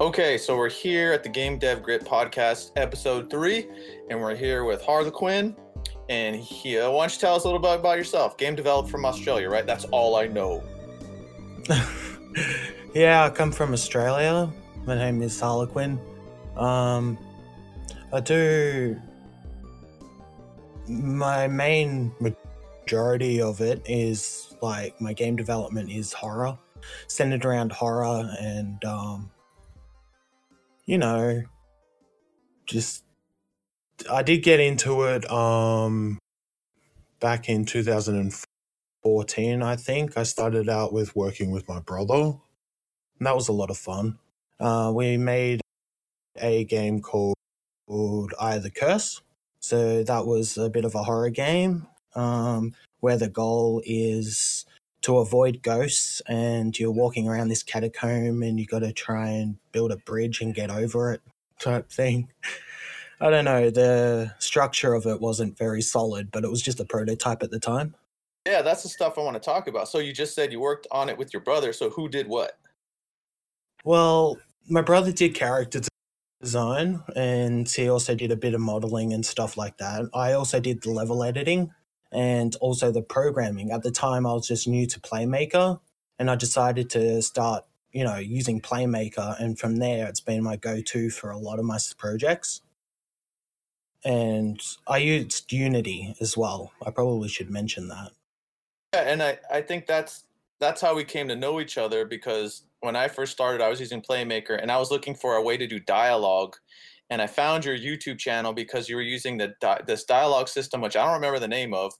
Okay, so we're here at the Game Dev Grit podcast, episode three, and we're here with Harlequin. And he, uh, why don't you tell us a little bit about yourself? Game developed from Australia, right? That's all I know. yeah, I come from Australia. My name is Harlequin. Um, I do. My main majority of it is like my game development is horror, centered around horror and um, you know, just I did get into it um back in 2014, I think. I started out with working with my brother. And that was a lot of fun. Uh, we made a game called, called Eye of the Curse. So that was a bit of a horror game um, where the goal is to avoid ghosts and you're walking around this catacomb and you got to try and build a bridge and get over it type thing. I don't know, the structure of it wasn't very solid, but it was just a prototype at the time. Yeah, that's the stuff I want to talk about. So you just said you worked on it with your brother. So who did what? Well, my brother did character design and he also did a bit of modeling and stuff like that. I also did the level editing and also the programming. At the time, I was just new to Playmaker, and I decided to start, you know, using Playmaker, and from there, it's been my go-to for a lot of my projects. And I used Unity as well. I probably should mention that. Yeah, and I, I think that's that's how we came to know each other because when I first started, I was using Playmaker and I was looking for a way to do dialogue and I found your YouTube channel because you were using the this dialogue system, which I don't remember the name of,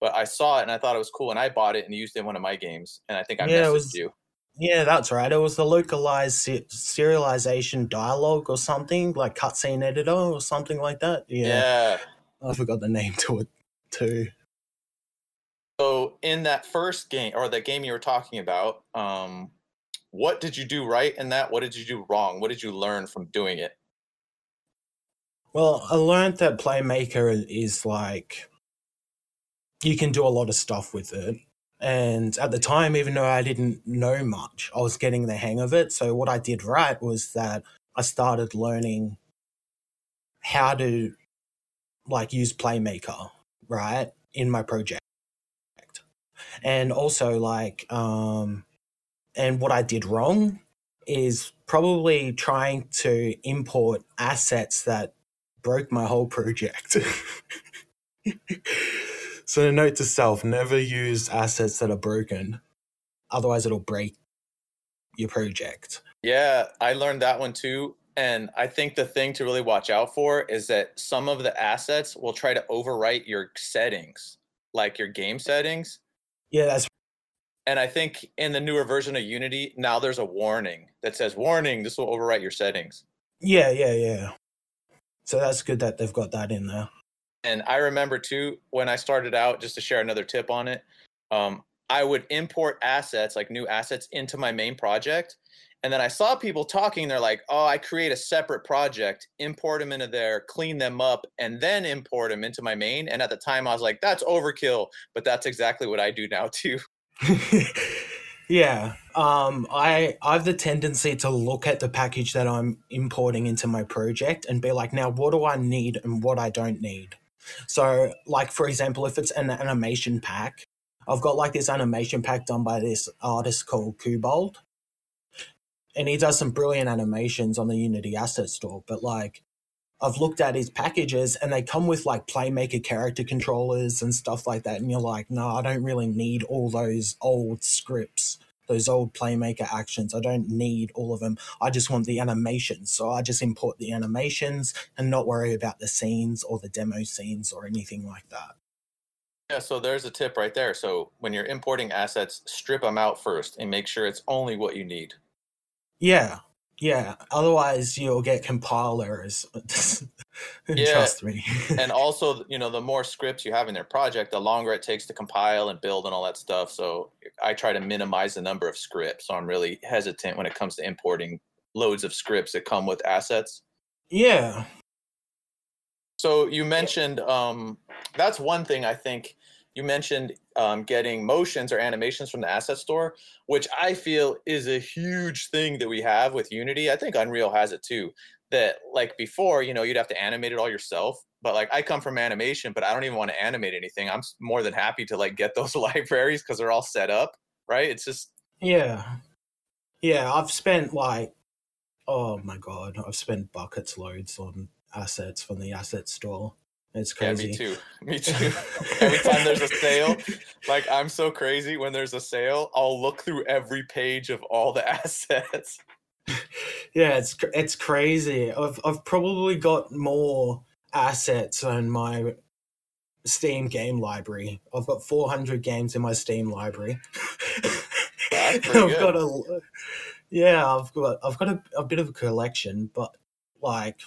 but I saw it and I thought it was cool, and I bought it and used it in one of my games, and I think I yeah, messaged was, you. Yeah, that's right. It was the localized serialization dialogue or something like cutscene editor or something like that. Yeah. yeah. I forgot the name to it too. So in that first game or the game you were talking about, um, what did you do right in that? What did you do wrong? What did you learn from doing it? Well, I learned that Playmaker is like you can do a lot of stuff with it. And at the time, even though I didn't know much, I was getting the hang of it. So what I did right was that I started learning how to like use Playmaker, right, in my project. And also like um and what I did wrong is probably trying to import assets that broke my whole project. so, note to self never use assets that are broken, otherwise, it'll break your project. Yeah, I learned that one too. And I think the thing to really watch out for is that some of the assets will try to overwrite your settings, like your game settings. Yeah, that's and I think in the newer version of Unity, now there's a warning that says, warning, this will overwrite your settings. Yeah, yeah, yeah. So that's good that they've got that in there. And I remember too when I started out, just to share another tip on it, um, I would import assets like new assets into my main project. And then I saw people talking. They're like, "Oh, I create a separate project, import them into there, clean them up, and then import them into my main." And at the time, I was like, "That's overkill," but that's exactly what I do now too. Yeah, um, I I have the tendency to look at the package that I'm importing into my project and be like, now what do I need and what I don't need. So, like for example, if it's an animation pack, I've got like this animation pack done by this artist called Kubold, and he does some brilliant animations on the Unity Asset Store. But like, I've looked at his packages and they come with like Playmaker character controllers and stuff like that. And you're like, no, I don't really need all those old scripts, those old Playmaker actions. I don't need all of them. I just want the animations. So I just import the animations and not worry about the scenes or the demo scenes or anything like that. Yeah, so there's a tip right there. So when you're importing assets, strip them out first and make sure it's only what you need. Yeah, yeah, otherwise you'll get compilers. yeah. Trust me. and also, you know, the more scripts you have in their project, the longer it takes to compile and build and all that stuff. So I try to minimize the number of scripts. So I'm really hesitant when it comes to importing loads of scripts that come with assets. Yeah. So you mentioned um, that's one thing I think you mentioned um, getting motions or animations from the asset store, which I feel is a huge thing that we have with Unity. I think Unreal has it too. That like before, you know, you'd have to animate it all yourself. But like I come from animation, but I don't even want to animate anything. I'm more than happy to like get those libraries because they're all set up, right? It's just yeah, yeah. I've spent like, oh my god, I've spent buckets loads on assets from the asset store. It's crazy. Yeah, me too. Me too. Every time there's a sale, like I'm so crazy when there's a sale, I'll look through every page of all the assets. Yeah, it's it's crazy. I've I've probably got more assets on my Steam game library. I've got 400 games in my Steam library. I've good. got a yeah, I've got I've got a, a bit of a collection, but like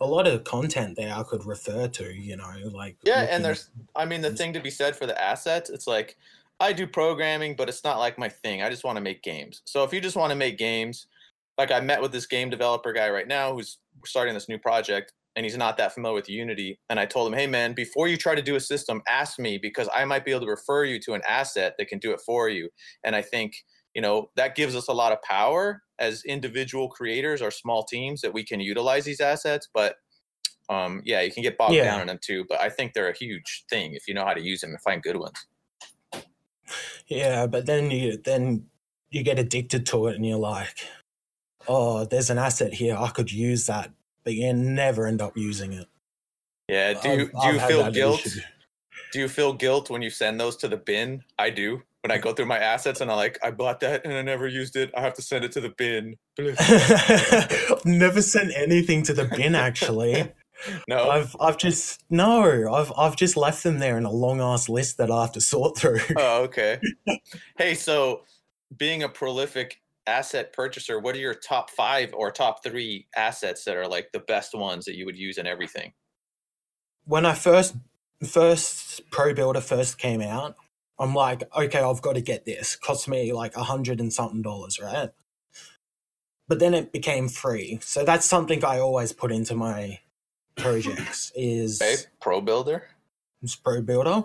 a lot of content there I could refer to, you know, like Yeah, and there's I mean the thing to be said for the assets, it's like I do programming, but it's not like my thing. I just want to make games. So if you just want to make games, like I met with this game developer guy right now who's starting this new project and he's not that familiar with Unity. And I told him, hey man, before you try to do a system, ask me because I might be able to refer you to an asset that can do it for you. And I think, you know, that gives us a lot of power as individual creators or small teams that we can utilize these assets. But um, yeah, you can get bogged yeah. down in them too. But I think they're a huge thing if you know how to use them and find good ones. Yeah, but then you then you get addicted to it and you're like, oh, there's an asset here. I could use that, but you never end up using it. Yeah. Do you I've, do you I've feel guilt? Issue. Do you feel guilt when you send those to the bin? I do. When I go through my assets and I like, I bought that and I never used it. I have to send it to the bin. never sent anything to the bin actually. No, I've I've just no, I've I've just left them there in a long ass list that I have to sort through. Oh, okay. hey, so being a prolific asset purchaser, what are your top five or top three assets that are like the best ones that you would use in everything? When I first first Pro Builder first came out, I'm like, okay, I've got to get this. Cost me like a hundred and something dollars, right? But then it became free, so that's something I always put into my projects. Is hey, Pro Builder? It's Pro Builder.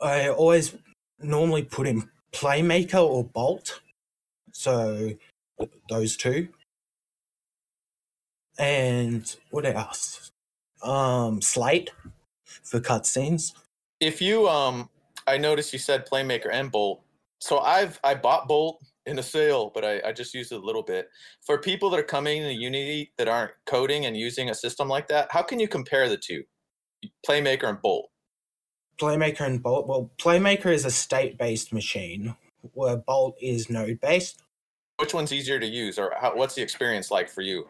I always normally put in Playmaker or Bolt. So those two. And what else? Um, Slate for cutscenes. If you um, I noticed you said Playmaker and Bolt. So I've I bought Bolt in a sale, but I, I just used it a little bit. For people that are coming into Unity that aren't coding and using a system like that, how can you compare the two, Playmaker and Bolt? Playmaker and Bolt. Well, Playmaker is a state-based machine, where Bolt is node-based. Which one's easier to use, or how, what's the experience like for you?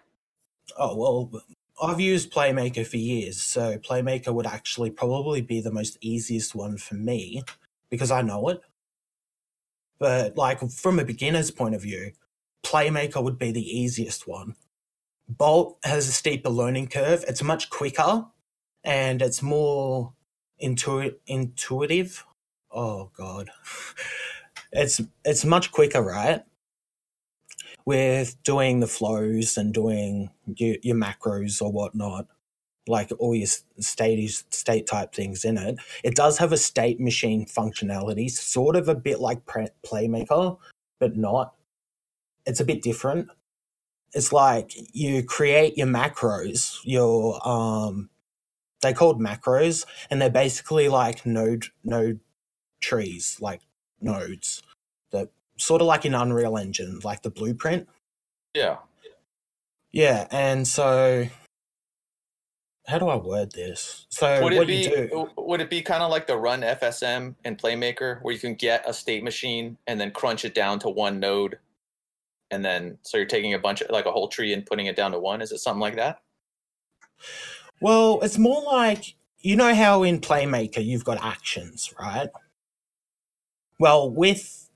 Oh well, I've used Playmaker for years, so Playmaker would actually probably be the most easiest one for me because I know it. But like from a beginner's point of view, Playmaker would be the easiest one. Bolt has a steeper learning curve. It's much quicker and it's more intu- intuitive. Oh god. It's it's much quicker, right? With doing the flows and doing your, your macros or whatnot like all your state state type things in it. It does have a state machine functionality, sort of a bit like Playmaker, but not. It's a bit different. It's like you create your macros, your um, they're called macros, and they're basically like node node trees, like nodes that sort of like in Unreal Engine, like the blueprint. Yeah. Yeah, and so how do I word this? So would it be would it be kind of like the run FSM and Playmaker where you can get a state machine and then crunch it down to one node, and then so you're taking a bunch of like a whole tree and putting it down to one? Is it something like that? Well, it's more like you know how in Playmaker you've got actions, right? Well, with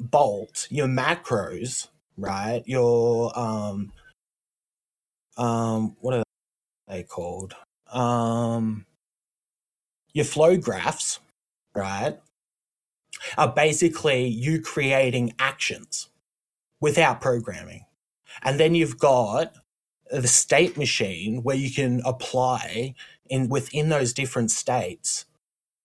Bolt, your macros, right? Your um um what are they called? Um, your flow graphs, right, are basically you creating actions without programming. And then you've got the state machine where you can apply in within those different states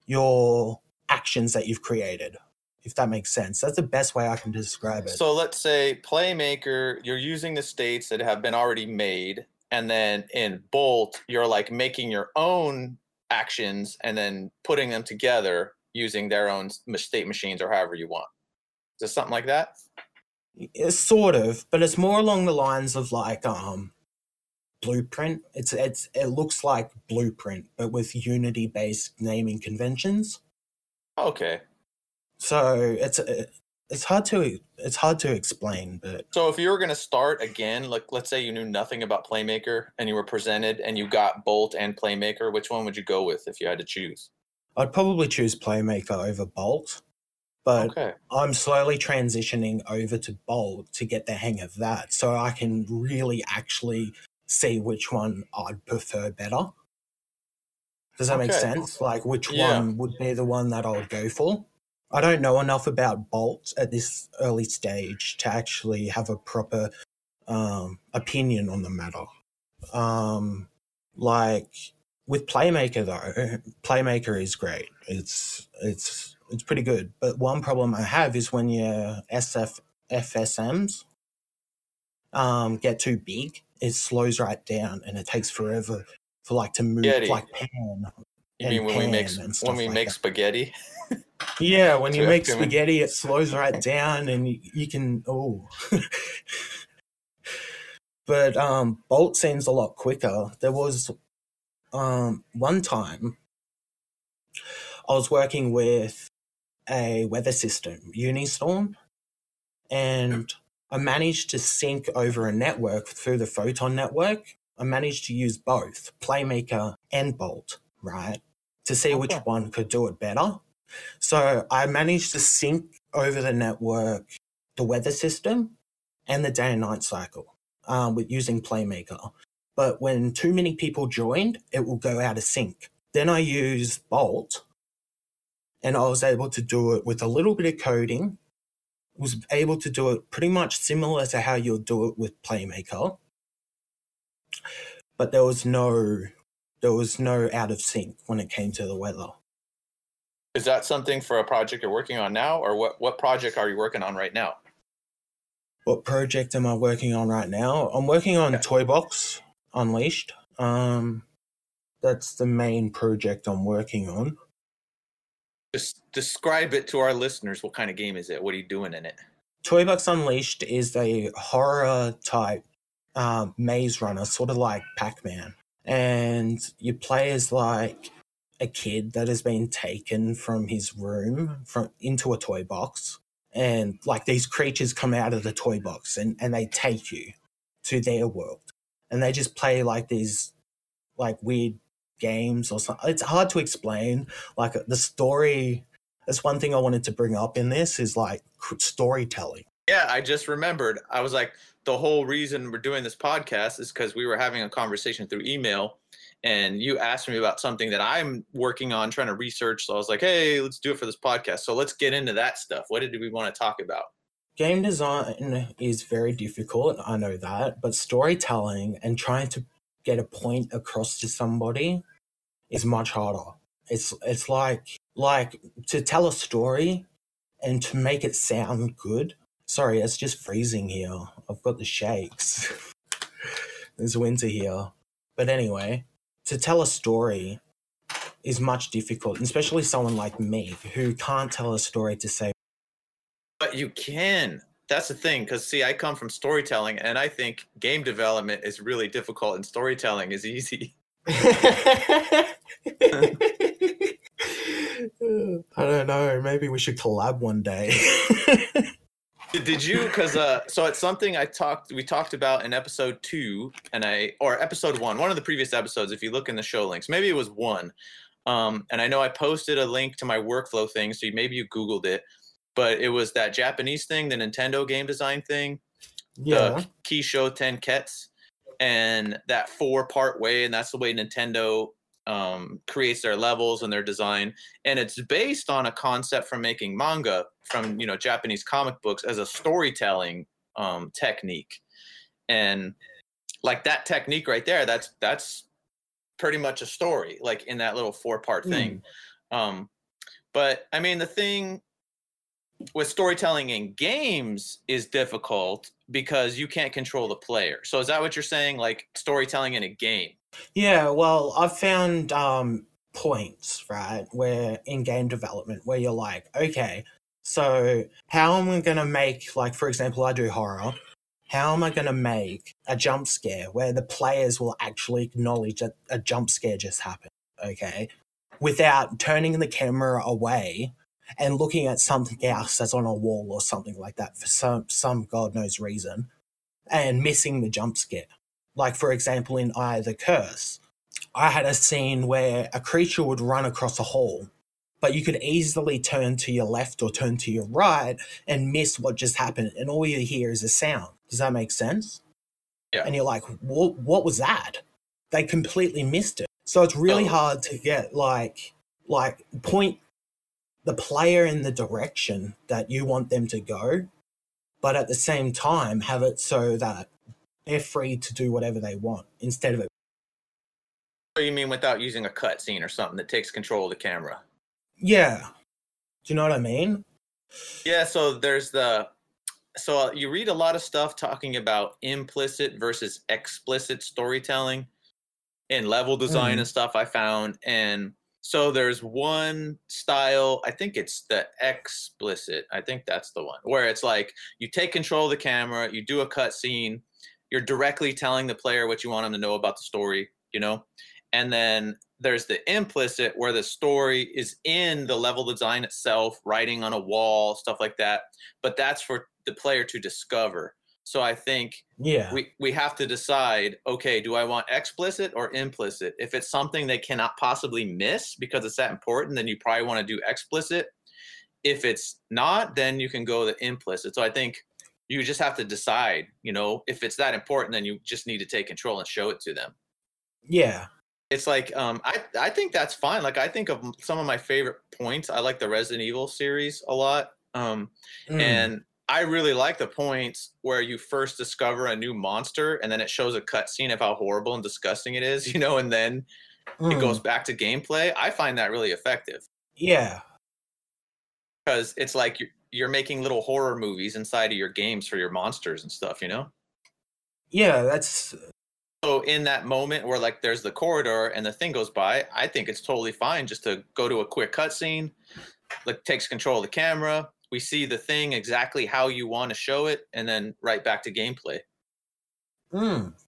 your actions that you've created if that makes sense that's the best way i can describe it So let's say Playmaker, you're using the states that have been already made, and then in Bolt, you're like making your own actions and then putting them together using their own state machines or however you want. Is it something like that? It's sort of, but it's more along the lines of like um blueprint. It's it's it looks like blueprint, but with unity based naming conventions. Okay. So it's it's hard to it's hard to explain, but So if you were going to start again, like let's say you knew nothing about Playmaker and you were presented and you got Bolt and Playmaker, which one would you go with if you had to choose? I'd probably choose Playmaker over Bolt. But Okay. I'm slowly transitioning over to Bolt to get the hang of that, so I can really actually see which one I'd prefer better. Does that make sense? Like which Yeah. one would be the one that I would go for? I don't know enough about Bolt at this early stage to actually have a proper um, opinion on the matter. Um, like with Playmaker though, Playmaker is great. It's it's it's pretty good. But one problem I have is when your SF FSMs um, get too big, it slows right down and it takes forever for like to move like pan. You mean when we make when we like make that. spaghetti? Yeah, when you make spaghetti, it slows right down, and you, you can oh. but um, Bolt seems a lot quicker. There was um one time I was working with a weather system, Unistorm, and I managed to sync over a network through the Photon network. I managed to use both Playmaker and Bolt, right, to see which one could do it better. So I managed to sync over the network the weather system and the day and night cycle um, with using Playmaker. But when too many people joined, it will go out of sync. Then I used Bolt and I was able to do it with a little bit of coding. Was able to do it pretty much similar to how you'll do it with Playmaker. But there was no there was no out of sync when it came to the weather. Is that something for a project you're working on now, or what? What project are you working on right now? What project am I working on right now? I'm working on Yeah. Toy Box Unleashed. Um, that's the main project I'm working on. Just describe it to our listeners. What kind of game is it? What are you doing in it? Toy Box Unleashed is a horror type uh, maze runner, sort of like Pac Man. And you play as like a kid that has been taken from his room from into a toy box. And like these creatures come out of the toy box and, and they take you to their world. And they just play like these like weird games or something. It's hard to explain. Like the story that's one thing I wanted to bring up in this is like storytelling. Yeah, I just remembered. I was like, the whole reason we're doing this podcast is because we were having a conversation through email, and you asked me about something that I'm working on, trying to research. So I was like, hey, let's do it for this podcast. So let's get into that stuff. What did we want to talk about? Game design is very difficult, I know that, but storytelling and trying to get a point across to somebody is much harder. It's it's like like to tell a story and to make it sound good. Sorry, it's just freezing here. I've got the shakes. There's winter here. But anyway, to tell a story is much difficult, especially someone like me who can't tell a story to say But you can. That's the thing, because see, I come from storytelling, and I think game development is really difficult, and storytelling is easy. I don't know. Maybe we should collab one day. Did you? Because uh, so it's something I talked. We talked about in episode two, and I or episode one, one of the previous episodes. If you look in the show links, maybe it was one. Um, and I know I posted a link to my workflow thing, so maybe you googled it. But it was that Japanese thing, the Nintendo game design thing, yeah. the Kisho Tenketsu, and that four part way, and that's the way Nintendo um, creates their levels and their design. And it's based on a concept from making manga from you know Japanese comic books as a storytelling um, technique. And like that technique right there that's that's pretty much a story like in that little four part thing. Um but i mean the thing with storytelling in games is difficult because you can't control the player. So is that what you're saying? Like storytelling in a game Yeah, well, I've found um, points, right, where in game development, where you're like, okay, so how am I going to make, like, for example, I do horror. How am I going to make a jump scare where the players will actually acknowledge that a jump scare just happened, okay, without turning the camera away and looking at something else that's on a wall or something like that for some, some God knows reason and missing the jump scare? Like for example in eye of the curse i had a scene where a creature would run across a hall but you could easily turn to your left or turn to your right and miss what just happened and all you hear is a sound does that make sense Yeah. and you're like what, what was that they completely missed it so it's really Oh. hard to get like like point the player in the direction that you want them to go but at the same time have it so that they're free to do whatever they want instead of it. Do you mean without using a cutscene or something that takes control of the camera? Yeah. Do you know what I mean? Yeah, so there's the so uh, you read a lot of stuff talking about implicit versus explicit storytelling in level design Mhm. and stuff I found and so there's one style, I think it's the explicit. I think that's the one where it's like you take control of the camera, you do a cutscene, you're directly telling the player what you want them to know about the story, you know? And then there's the implicit where the story is in the level design itself, writing on a wall, stuff like that. But that's for the player to discover. So I think Yeah. we, we have to decide okay, do I want explicit or implicit? If it's something they cannot possibly miss because it's that important, then you probably want to do explicit. If it's not, then you can go the implicit. So I think you just have to decide, you know, if it's that important, then you just need to take control and show it to them yeah. it's like um i i think that's fine like i think of some of my favorite points i like the resident evil series a lot um Mm. and i really like the points where you first discover a new monster and then it shows a cutscene of how horrible and disgusting it is you know and then it Mm. goes back to gameplay i find that really effective Yeah. because it's like you're, making little horror movies inside of your games for your monsters and stuff you know Yeah, that's so in that moment where like there's the corridor and the thing goes by, I think it's totally fine just to go to a quick cutscene, like takes control of the camera. We see the thing exactly how you want to show it, and then right back to gameplay. mm.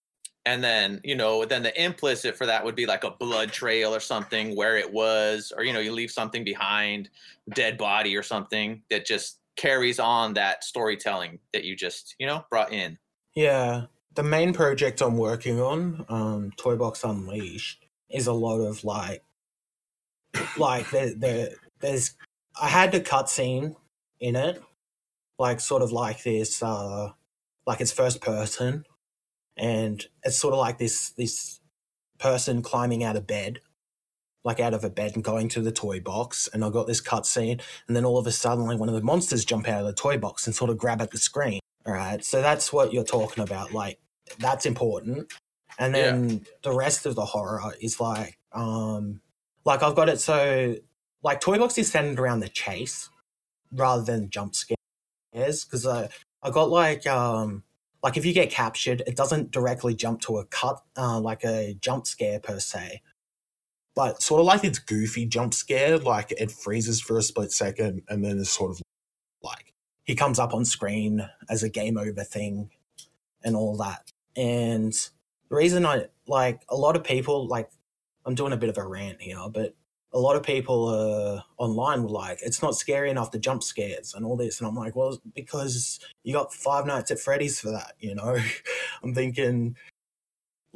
And then you know, then the implicit for that would be like a blood trail or something where it was, or you know, you leave something behind, dead body or something that just carries on that storytelling that you just you know brought in. Yeah. The main project I'm working on, um, Toy Box Unleashed, is a lot of like like there, there there's I had the cutscene in it, like sort of like this uh like it's first person and it's sort of like this this person climbing out of bed like out of a bed and going to the toy box and I got this cutscene and then all of a sudden like one of the monsters jump out of the toy box and sort of grab at the screen. All right. So that's what you're talking about. Like that's important. And Yeah. then the rest of the horror is like um like I've got it so like toy box is centered around the chase rather than jump scares because I I got like um like if you get captured it doesn't directly jump to a cut uh, like a jump scare per se. But sort of like it's goofy jump scare like it freezes for a split second and then it's sort of like he comes up on screen as a game over thing and all that. And the reason i like a lot of people like i'm doing a bit of a rant here but a lot of people uh, online were like it's not scary enough the jump scares and all this and i'm like well because you got five nights at freddy's for that you know i'm thinking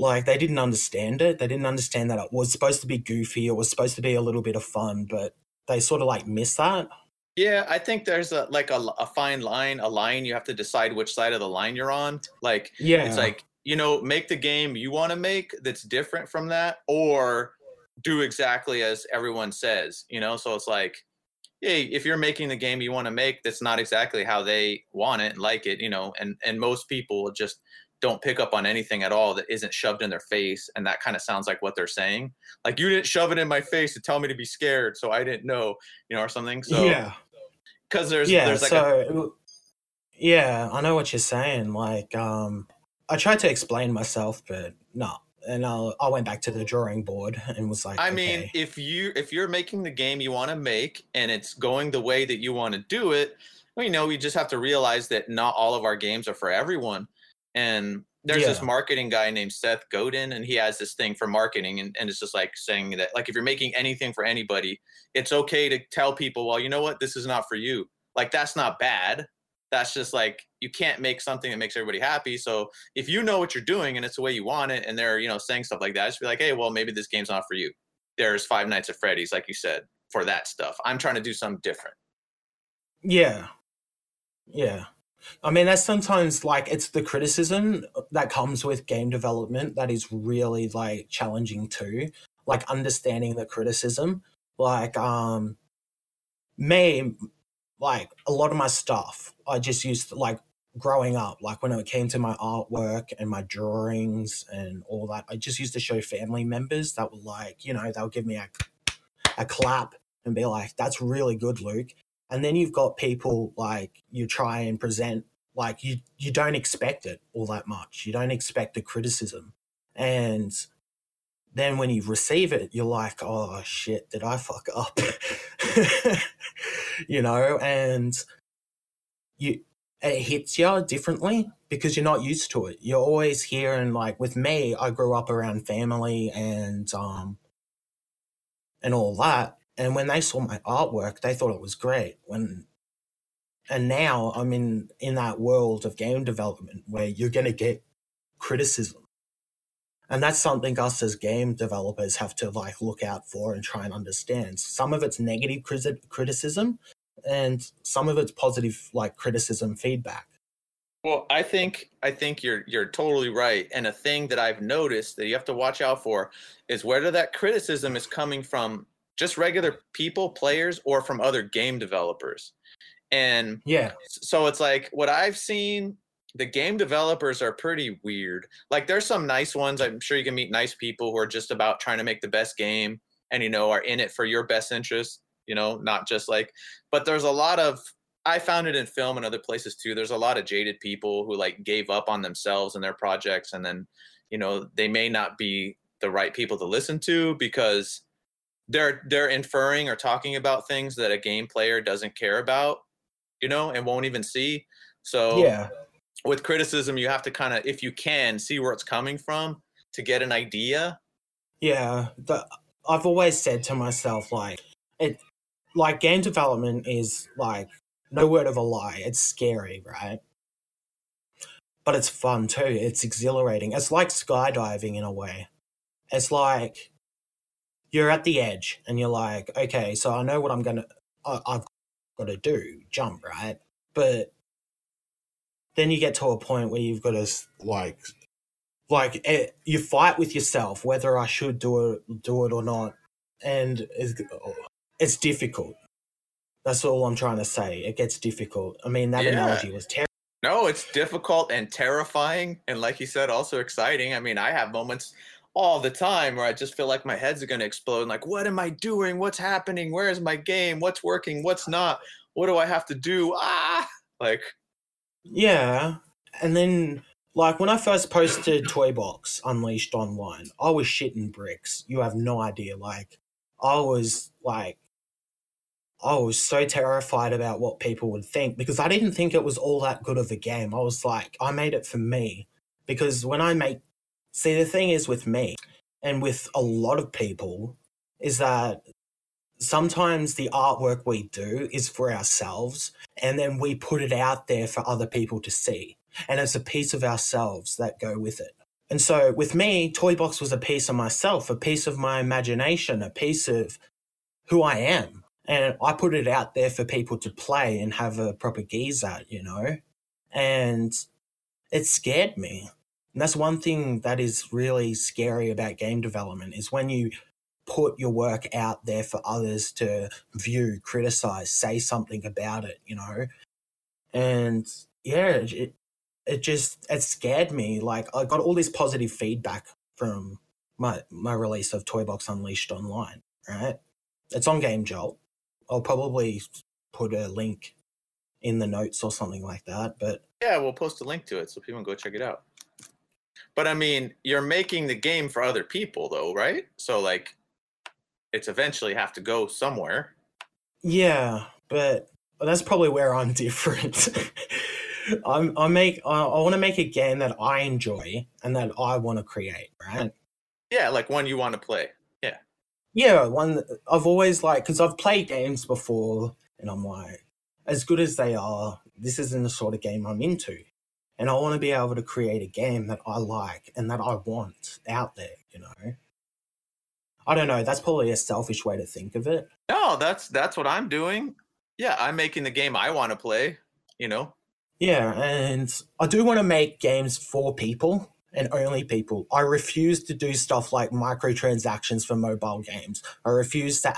like they didn't understand it. They didn't understand that it was supposed to be goofy. It was supposed to be a little bit of fun, but they sort of like miss that. Yeah, I think there's a like a, a fine line, a line you have to decide which side of the line you're on. Like Yeah, it's like you know, make the game you want to make that's different from that, or do exactly as everyone says. You know, so it's like, hey, if you're making the game you want to make, that's not exactly how they want it and like it. You know, and and most people just don't pick up on anything at all that isn't shoved in their face and that kind of sounds like what they're saying like you didn't shove it in my face to tell me to be scared so i didn't know you know or something so yeah, because there's yeah. there's like a, so, yeah, I know what you're saying. Like, um, I tried to explain myself, but no. And I'll, I went back to the drawing board and was like, I mean, if you if you're making the game you want to make and it's going the way that you want to do it, well, you know, we just have to realize that not all of our games are for everyone. And there's this marketing guy named Seth Godin, and he has this thing for marketing, and, and it's just like saying that like if you're making anything for anybody, it's okay to tell people, well, you know what, this is not for you. Like that's not bad. That's just like you can't make something that makes everybody happy. So if you know what you're doing and it's the way you want it, and they're you know saying stuff like that, just be like, hey, well, maybe this game's not for you. There's Five Nights at Freddy's, like you said, for that stuff. I'm trying to do something different. Yeah. Yeah. I mean, that's sometimes like it's the criticism that comes with game development that is really like challenging too. Like understanding the criticism. Like, um, me, like a lot of my stuff, I just used to like growing up, like when it came to my artwork and my drawings and all that, I just used to show family members that were like, you know, they'll give me a, a clap and be like, that's really good, Luke. And then you've got people like you try and present like you you don't expect it all that much. You don't expect the criticism. And then when you receive it you're like oh shit did i fuck up? You know and you it hits you differently because you're not used to it. You're always here and like with me i grew up around family and um and all that. And when they saw my artwork they thought it was great. When and now i'm in in that world of game development where you're to get criticism and that's something us as game developers have to like look out for and try and understand some of it's negative criticism and some of it's positive like criticism feedback Well, I think I think you're you're totally right. And a thing that I've noticed that you have to watch out for is whether that criticism is coming from just regular people, players, or from other game developers. And yeah so it's like what I've seen, the game developers are pretty weird. Like there's some nice ones. I'm sure you can meet nice people who are just about trying to make the best game and you know are in it for your best interest, you know, not just like but there's a lot of I found it in film and other places too. There's a lot of jaded people who like gave up on themselves and their projects and then, you know, they may not be the right people to listen to because they're they're inferring or talking about things that a game player doesn't care about, you know, and won't even see. So yeah with criticism, you have to kind of, if you can, see where it's coming from to get an idea. Yeah, the, I've always said to myself, like, it, like game development is like no word of a lie. It's scary, right? But it's fun too. It's exhilarating. It's like skydiving in a way. It's like you're at the edge and you're like, okay, so I know what I'm gonna, I, I've got to do, jump, right? But then you get to a point where you've got to like like it, you fight with yourself whether I should do it do it or not, and it's, it's difficult. That's all I'm trying to say. It gets difficult. I mean, that Yeah. analogy was terrible. No, it's difficult and terrifying. And like you said, also exciting. I mean, I have moments all the time where I just feel like my head's going to explode. Like, what am I doing? What's happening? Where is my game? What's working? What's not? What do I have to do? Ah, like, Yeah, and then like when I first posted Toy Box Unleashed online, I was shitting bricks. You have no idea. Like I was like, I was so terrified about what people would think because I didn't think it was all that good of a game. I was like, I made it for me because when I make, see, the thing is with me and with a lot of people is that sometimes the artwork we do is for ourselves and then we put it out there for other people to see. And it's a piece of ourselves that go with it. And so with me, Toy Box was a piece of myself, a piece of my imagination, a piece of who I am. And I put it out there for people to play and have a proper geeze at, you know? And it scared me. And that's one thing that is really scary about game development is when you put your work out there for others to view, criticize, say something about it, you know? And yeah, it, it just it scared me. Like I got all this positive feedback from my my release of Toy Box Unleashed online. Right, it's on Game Jolt. I'll probably put a link in the notes or something like that. But yeah, we'll post a link to it so people can go check it out. But I mean, you're making the game for other people though, right? So like it's eventually have to go somewhere. Yeah, but that's probably where I'm different. I'm, I make I, I want to make a game that I enjoy and that I want to create, right? Yeah, like one you want to play. Yeah. Yeah, one I've always like because I've played games before, and I'm like, as good as they are, this isn't the sort of game I'm into, and I want to be able to create a game that I like and that I want out there. You know. I don't know. That's probably a selfish way to think of it. No, that's that's what I'm doing. Yeah, I'm making the game I want to play. You know. Yeah, and I do want to make games for people and only people. I refuse to do stuff like microtransactions for mobile games. I refuse to,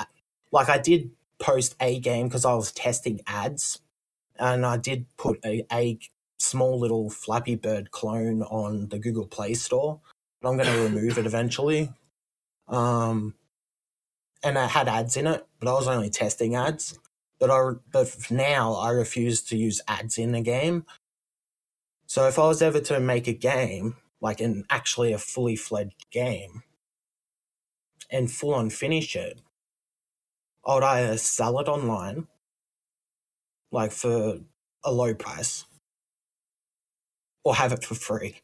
like, I did post a game because I was testing ads, and I did put a, a small little Flappy Bird clone on the Google Play Store, but I'm going to remove it eventually. Um, and I had ads in it, but I was only testing ads. But I, but now I refuse to use ads in a game. So if I was ever to make a game, like an actually a fully fledged game, and full on finish it, I would either sell it online, like for a low price, or have it for free.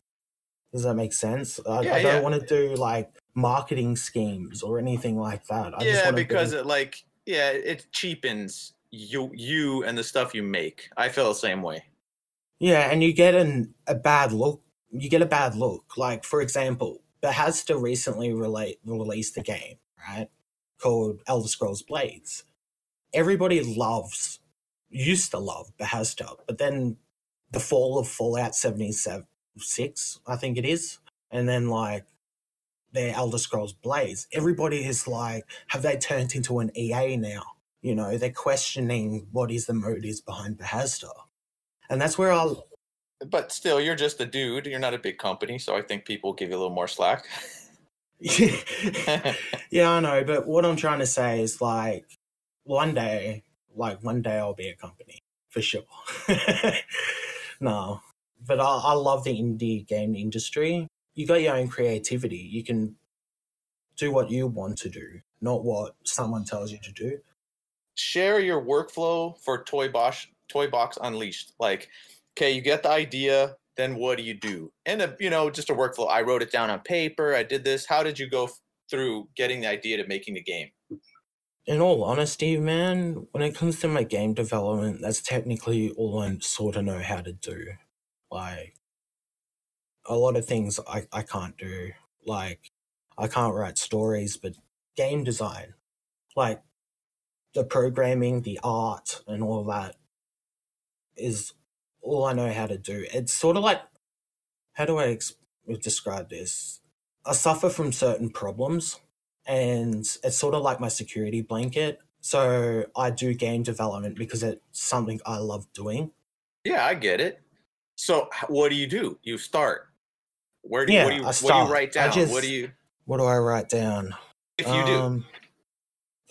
Does that make sense? I, yeah, I don't yeah. want to do like marketing schemes or anything like that. I yeah, because it like yeah, it cheapens you you and the stuff you make. I feel the same way. Yeah, and you get an, a bad look. You get a bad look. Like for example, Bethesda recently relate, released a game, right, called Elder Scrolls Blades. Everybody loves, used to love Bethesda, but then the fall of Fallout 76, I think it is, and then like their Elder Scrolls Blades, everybody is like, have they turned into an EA now? You know, they're questioning what is the motives behind Bethesda. And that's where I'll. But still, you're just a dude. You're not a big company. So I think people give you a little more slack. yeah, I know. But what I'm trying to say is like, one day, like one day I'll be a company for sure. no, but I, I love the indie game industry. You got your own creativity. You can do what you want to do, not what someone tells you to do share your workflow for Toy Box Toy Box Unleashed. Like, okay, you get the idea, then what do you do? And a, you know, just a workflow. I wrote it down on paper. I did this. How did you go through getting the idea to making the game? In all honesty, man, when it comes to my game development, that's technically all I sort of know how to do. Like, a lot of things I, I can't do. Like, I can't write stories, but game design. Like, the programming, the art, and all that is all I know how to do. It's sort of like, how do I ex- describe this? I suffer from certain problems, and it's sort of like my security blanket. So I do game development because it's something I love doing. Yeah, I get it. So what do you do? You start. Where do you, yeah, what do you, what do you write down? Just, what do you? What do I write down? If you um, do.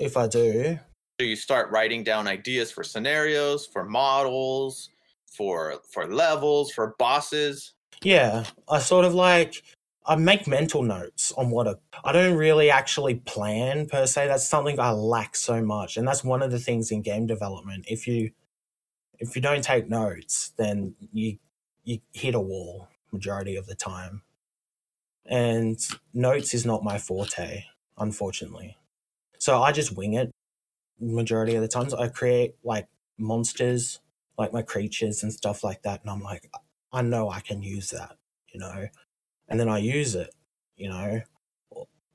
If I do, so you start writing down ideas for scenarios, for models, for for levels, for bosses. Yeah, I sort of like I make mental notes on what a, I don't really actually plan per se. That's something I lack so much, and that's one of the things in game development. If you if you don't take notes, then you you hit a wall majority of the time. And notes is not my forte, unfortunately. So I just wing it majority of the times. I create like monsters, like my creatures and stuff like that, and I'm like, I know I can use that, you know, and then I use it, you know,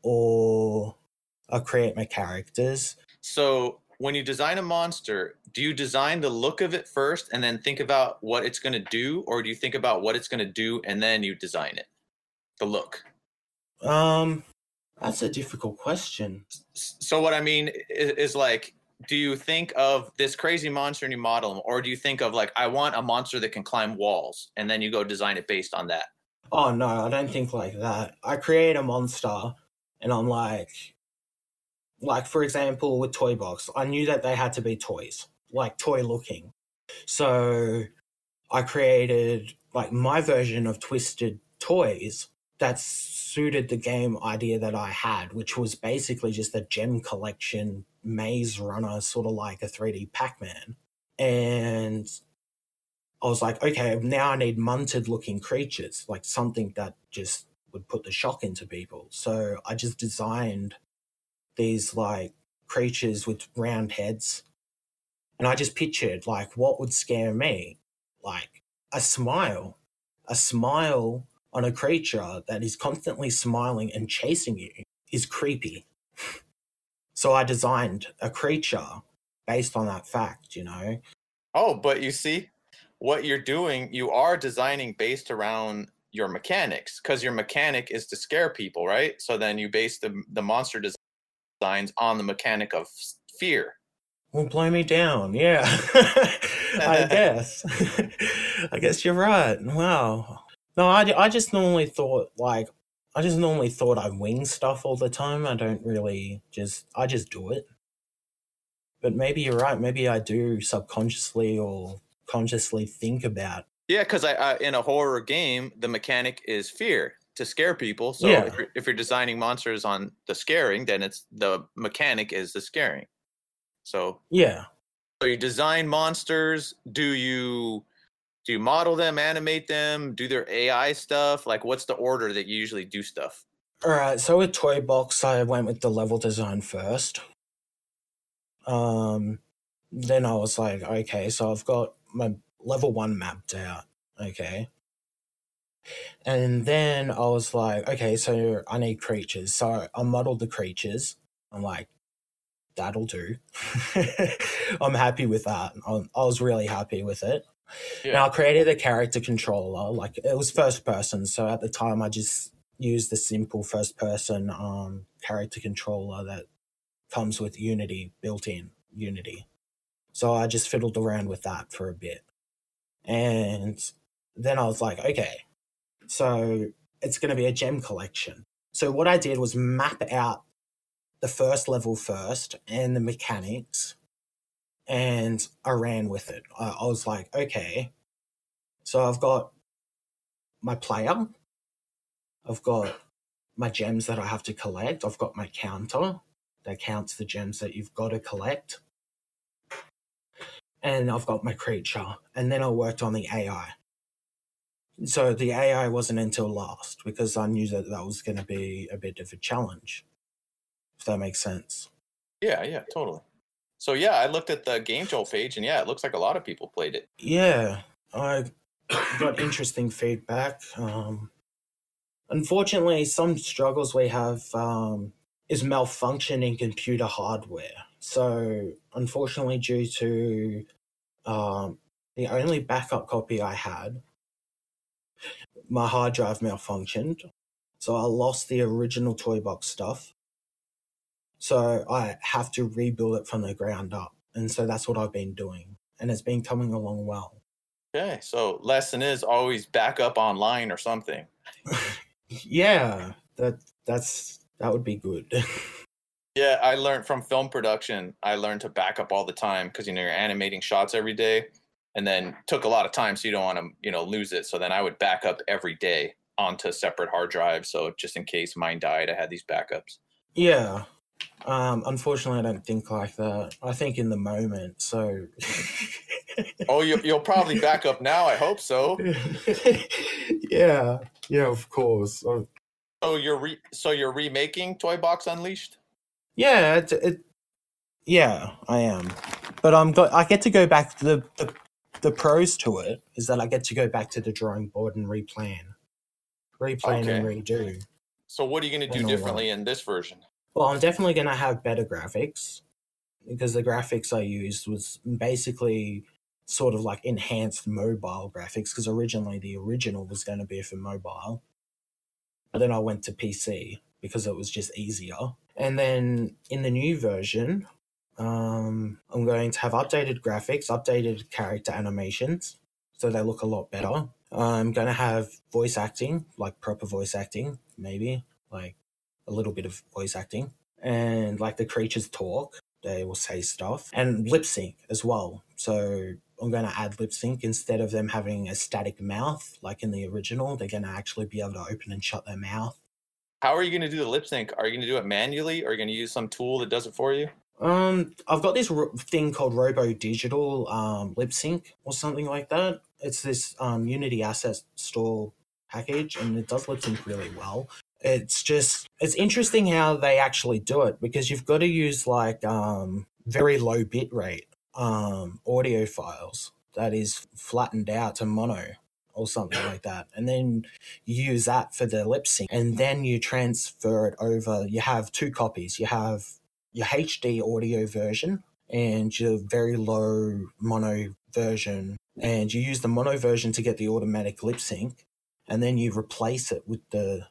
or I create my characters. So when you design a monster, do you design the look of it first and then think about what it's going to do, or do you think about what it's going to do and then you design it? The look. Um, that's a difficult question. So what I mean is, is like, do you think of this crazy monster and you model them, or do you think of like I want a monster that can climb walls, and then you go design it based on that? Oh no, I don't think like that. I create a monster, and I'm like, like for example with Toy Box, I knew that they had to be toys, like toy looking. So I created like my version of Twisted Toys that suited the game idea that I had, which was basically just a gem collection maze runner, sort of like a 3D Pac Man. And I was like, okay, now I need munted looking creatures, like something that just would put the shock into people. So I just designed these like creatures with round heads. And I just pictured like what would scare me? Like a smile. A smile on a creature that is constantly smiling and chasing you is creepy. so I designed a creature based on that fact, you know. Oh, but you see, what you're doing, you are designing based around your mechanics because your mechanic is to scare people, right? So then you base the the monster designs on the mechanic of fear. Well, blow me down, yeah. I guess. I guess you're right. Wow. No, I, I just normally thought like I just normally thought I wing stuff all the time. I don't really just I just do it. But maybe you're right. Maybe I do subconsciously or consciously think about. Yeah, because I, I in a horror game, the mechanic is fear to scare people. So Yeah. if, you're, if you're designing monsters on the scaring, then it's the mechanic is the scaring. So Yeah. so you design monsters. Do you do you model them, animate them, do their AI stuff? Like, what's the order that you usually do stuff? All right. So with Toy Box, I went with the level design first. Um, then I was like, okay, so I've got my level one mapped out. Okay. And then I was like, okay, so I need creatures. So I modeled the creatures. I'm like, that'll do. I'm happy with that. I, I was really happy with it. Now I created a character controller, like it was first person. So at the time, I just used the simple first person um, character controller that comes with Unity built in Unity. So I just fiddled around with that for a bit, and then I was like, okay, so it's going to be a gem collection. So what I did was map out the first level first and the mechanics and I ran with it. I, I was like, okay, so I've got my player, I've got my gems that I have to collect, I've got my counter that counts the gems that you've got to collect, and I've got my creature, and then I worked on the AI. So the AI wasn't until last because I knew that that was going to be a bit of a challenge, if that makes sense. Yeah, yeah, totally. So yeah, I looked at the Game Jolt page, and yeah, it looks like a lot of people played it. Yeah, I got interesting feedback. Um, unfortunately, some struggles we have um, is malfunctioning computer hardware. So, unfortunately, due to um, the only backup copy I had, my hard drive malfunctioned. So, I lost the original Toy Box stuff. So, I have to rebuild it from the ground up. And so, that's what I've been doing. And it's been coming along well. Okay, so lesson is always back up online or something. Yeah, that that's that would be good. Yeah, I learned from film production. I learned to back up all the time because you know you're animating shots every day, and then took a lot of time, so you don't want to you know lose it. So then I would back up every day onto separate hard drives, so just in case mine died, I had these backups. yeah. Um unfortunately I don't think like that. I think in the moment, so Oh, you, you'll probably back up now. I hope so. yeah. Yeah, of course. So you're re- so you're remaking Toy Box Unleashed. yeah, it, it yeah, I am. But I'm go- I get to go back to the, the the pros to it is that I get to go back to the drawing board and replan. Replan and redo. So what are you going to do differently in this version? Well, I'm definitely going to have better graphics because the graphics I used was basically sort of like enhanced mobile graphics because originally the original was going to be for mobile. But then I went to PC because it was just easier. And then in the new version, Um, I'm going to have updated graphics, updated character animations, so they look a lot better. I'm going to have voice acting, like proper voice acting, maybe, like a little bit of voice acting. And like the creatures talk, they will say stuff. And lip sync as well. So I'm going to add lip sync instead of them having a static mouth like in the original. They're going to actually be able to open and shut their mouth. How are you going to do the lip sync? Are you going to do it manually or are you going to use some tool that does it for you? Um, I've got this ro- thing called Rogo Digital um, Lip Sync or something like that. It's this um, Unity Asset Store package, and it does lip sync really well. It's just it's interesting how they actually do it because you've got to use like um, very low bit rate um, audio files that is flattened out to mono or something like that. And then you use that for the lip sync. And then you transfer it over. You have two copies. You have your HD audio version and your very low mono version. And you use the mono version to get the automatic lip sync. And then you replace it with the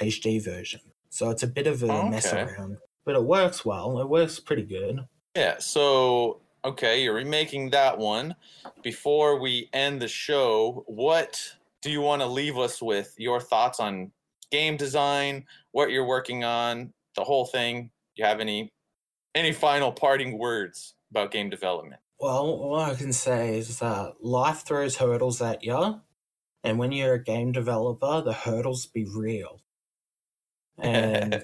HD version. So it's a bit of a oh, Okay. mess around. But it works well. It works pretty good. Yeah, so okay, you're remaking that one. Before we end the show, what do you want to leave us with? Your thoughts on game design, what you're working on, the whole thing. Do you have any any final parting words about game development? Well, all I can say is that life throws hurdles at you, and when you're a game developer, the hurdles be real. And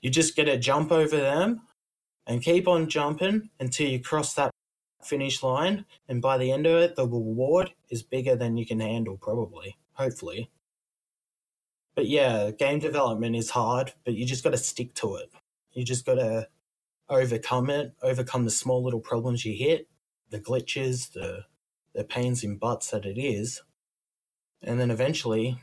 you just gotta jump over them and keep on jumping until you cross that finish line. And by the end of it, the reward is bigger than you can handle, probably, hopefully. But yeah, game development is hard, but you just gotta stick to it. You just gotta overcome it, overcome the small little problems you hit, the glitches, the the pains in butts that it is, and then eventually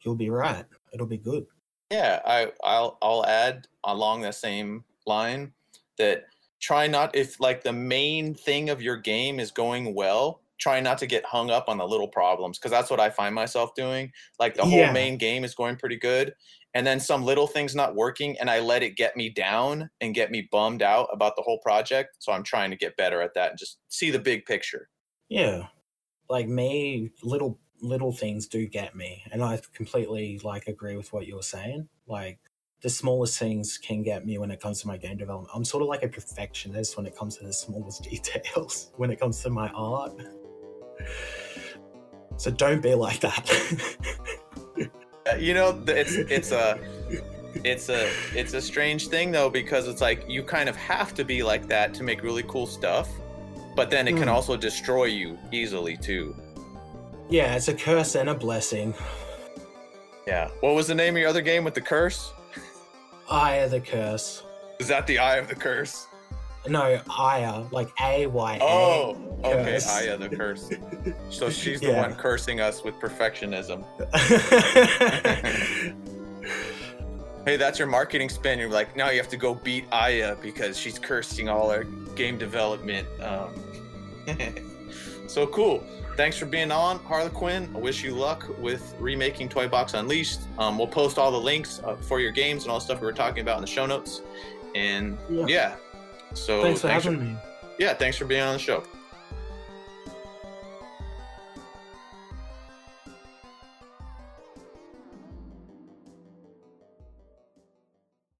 you'll be right. It'll be good. Yeah, I I'll I'll add along the same line that try not if like the main thing of your game is going well, try not to get hung up on the little problems because that's what I find myself doing. Like the Yeah. whole main game is going pretty good and then some little things not working and I let it get me down and get me bummed out about the whole project. So I'm trying to get better at that and just see the big picture. Yeah, like may little little things do get me, and I completely like agree with what you were saying. Like the smallest things can get me when it comes to my game development. I'm sort of like a perfectionist when it comes to the smallest details. When it comes to my art, so don't be like that. Uh, you know it's it's a it's a it's a strange thing though because it's like you kind of have to be like that to make really cool stuff but then it can Hmm. also destroy you easily too yeah, it's a curse and a blessing. yeah what was the name of your other game with the curse Eye of the curse. is that the eye of the curse No, Aya, like A Y A. oh okay eye the curse so she's the Yeah. one cursing us with perfectionism hey that's your marketing spin you're like now you have to go beat aya because she's cursing all our game development um, so cool thanks for being on harlequin. I wish you luck with remaking toy box unleashed. Um, we'll post all the links uh, for your games and all the stuff we were talking about in the show notes. And Yeah. yeah, so Thanks for having me. yeah thanks for being on the show